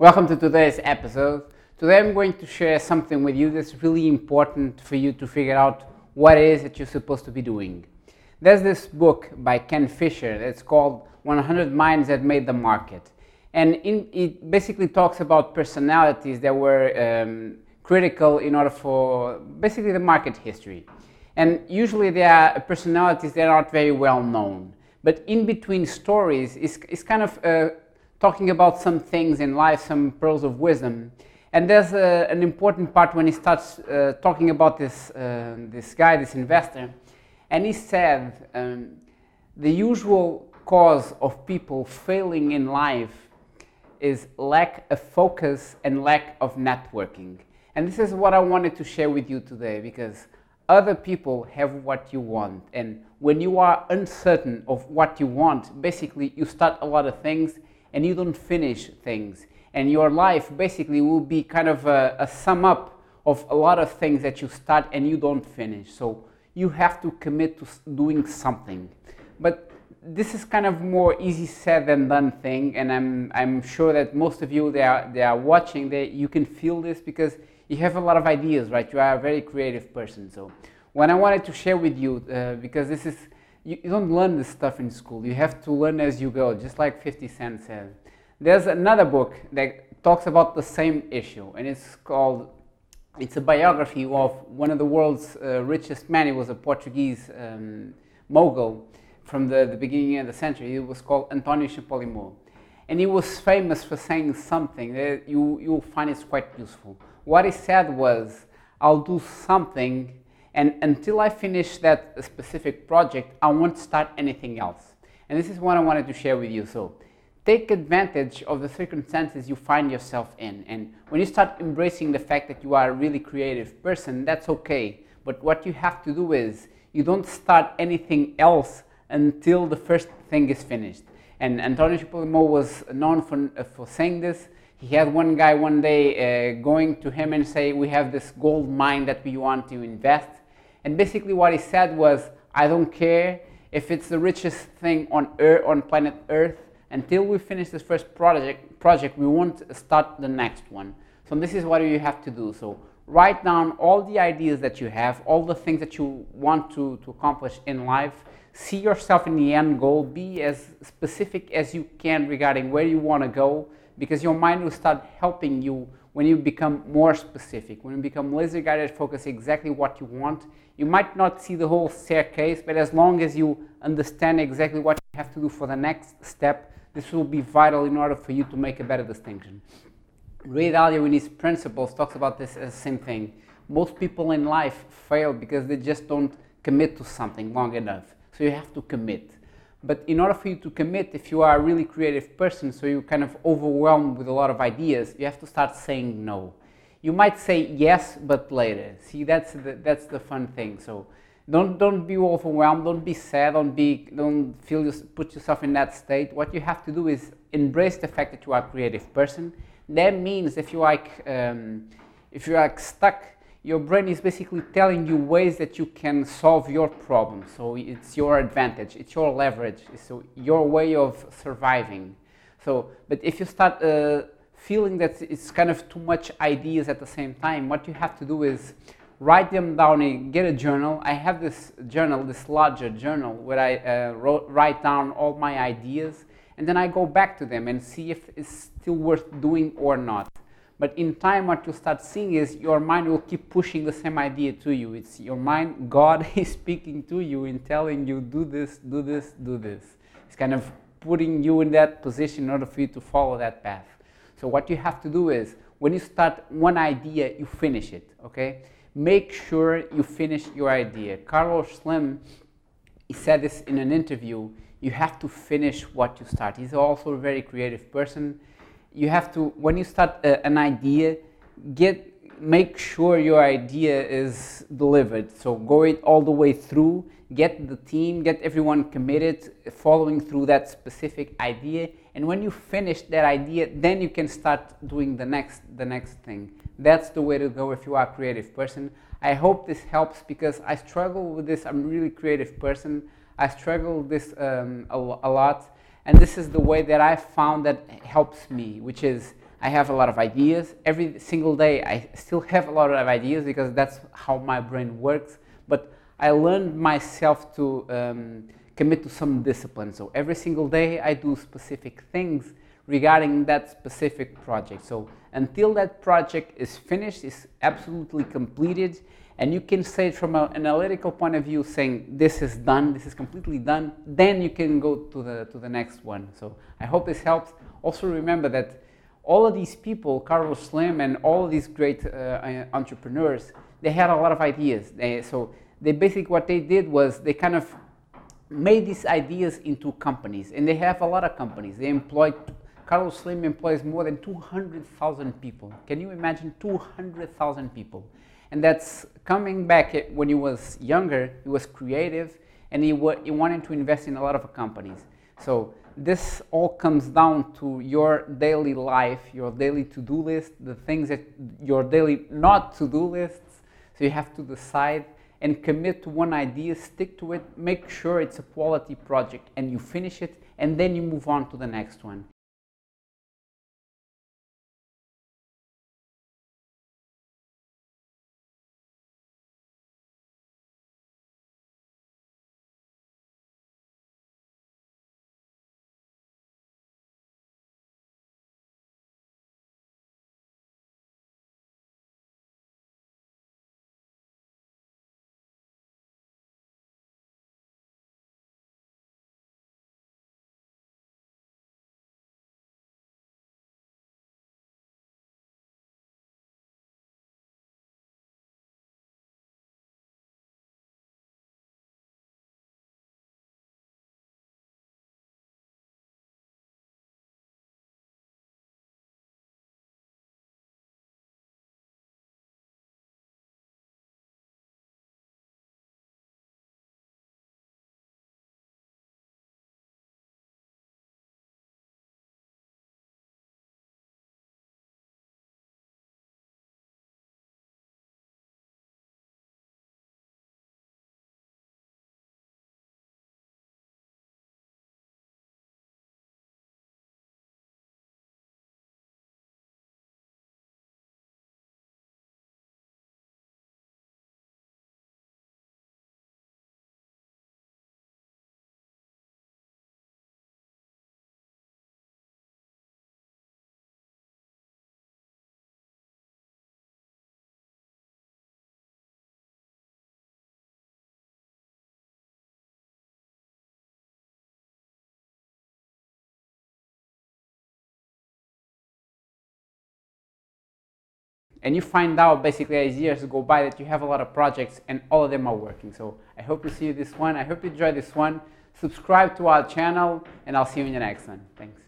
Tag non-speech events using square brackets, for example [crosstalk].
Welcome to today's episode. Today I'm going to share something with you that's really important for you to figure out what it is that you're supposed to be doing. There's this book by Ken Fisher that's called 100 Minds That Made the Market. And in, it basically talks about personalities that were um, critical in order for basically the market history. And usually they are personalities that are not very well known. But in between stories, it's, kind of uh, talking about some things in life, some pearls of wisdom. And there's a, an important part when he starts uh, talking about this, uh, this guy, this investor. And he said um, the usual cause of people failing in life is lack of focus and lack of networking. And this is what I wanted to share with you today because other people have what you want. And when you are uncertain of what you want, basically you start a lot of things and you don't finish things. And your life basically will be kind of a, a sum up of a lot of things that you start and you don't finish. So you have to commit to doing something. But this is kind of more easy said than done thing, and I'm, I'm sure that most of you that are, they are watching, they, you can feel this because you have a lot of ideas, right? You are a very creative person. So what I wanted to share with you, uh, because this is you, you don't learn this stuff in school. You have to learn as you go, just like 50 Cent said. There's another book that talks about the same issue, and it's called, it's a biography of one of the world's uh, richest men. He was a Portuguese um, mogul from the, the beginning of the century. He was called António Champalimaud. And he was famous for saying something that you, you'll find is quite useful. What he said was, I'll do something and until I finish that specific project, I won't start anything else. And this is what I wanted to share with you. So take advantage of the circumstances you find yourself in. And when you start embracing the fact that you are a really creative person, that's okay. But what you have to do is you don't start anything else until the first thing is finished. And Antonio Champalimaud was known for, uh, for saying this. He had one guy one day uh, going to him and say, we have this gold mine that we want to invest and basically what he said was, I don't care if it's the richest thing on earth, on planet Earth, until we finish this first project, project, we won't start the next one. So this is what you have to do. So write down all the ideas that you have, all the things that you want to, to accomplish in life. See yourself in the end goal. Be as specific as you can regarding where you want to go because your mind will start helping you when you become more specific, when you become laser guided, focus exactly what you want. You might not see the whole staircase, but as long as you understand exactly what you have to do for the next step, this will be vital in order for you to make a better distinction. Ray Dalio, in his principles, talks about this as the same thing. Most people in life fail because they just don't commit to something long enough. So you have to commit. But in order for you to commit, if you are a really creative person, so you're kind of overwhelmed with a lot of ideas, you have to start saying no. You might say yes, but later. See, that's the, that's the fun thing. So don't, don't be overwhelmed, don't be sad, don't, be, don't feel put yourself in that state. What you have to do is embrace the fact that you are a creative person. That means if you like, um, if you're like stuck your brain is basically telling you ways that you can solve your problem. So it's your advantage, it's your leverage, it's your way of surviving. So, but if you start uh, feeling that it's kind of too much ideas at the same time, what you have to do is write them down and get a journal. I have this journal, this larger journal, where I uh, wrote, write down all my ideas and then I go back to them and see if it's still worth doing or not. But in time, what you start seeing is your mind will keep pushing the same idea to you. It's your mind, God [laughs] is speaking to you and telling you, do this, do this, do this. It's kind of putting you in that position in order for you to follow that path. So, what you have to do is when you start one idea, you finish it, okay? Make sure you finish your idea. Carlos Slim, he said this in an interview you have to finish what you start. He's also a very creative person you have to when you start a, an idea get make sure your idea is delivered. So go it all the way through get the team get everyone committed following through that specific idea. And when you finish that idea then you can start doing the next the next thing. That's the way to go if you are a creative person. I hope this helps because i struggle with this. I'm really creative person. I struggle with this um, a, a lot and this is the way that I found that helps me, which is I have a lot of ideas. Every single day, I still have a lot of ideas because that's how my brain works. But I learned myself to um, commit to some discipline. So every single day, I do specific things regarding that specific project. So until that project is finished, is absolutely completed, and you can say it from an analytical point of view, saying this is done, this is completely done, then you can go to the to the next one. So I hope this helps. Also remember that all of these people, Carlos Slim and all of these great uh, entrepreneurs, they had a lot of ideas. They, so they basically what they did was they kind of made these ideas into companies, and they have a lot of companies. They employ Carlos Slim employs more than 200,000 people. Can you imagine 200,000 people? And that's coming back when he was younger, he was creative and he, he wanted to invest in a lot of companies. So this all comes down to your daily life, your daily to-do list, the things that your daily not to-do lists. So you have to decide and commit to one idea, stick to it, make sure it's a quality project and you finish it and then you move on to the next one. And you find out basically as years go by that you have a lot of projects and all of them are working. So I hope you see this one. I hope you enjoy this one. Subscribe to our channel and I'll see you in the next one. Thanks.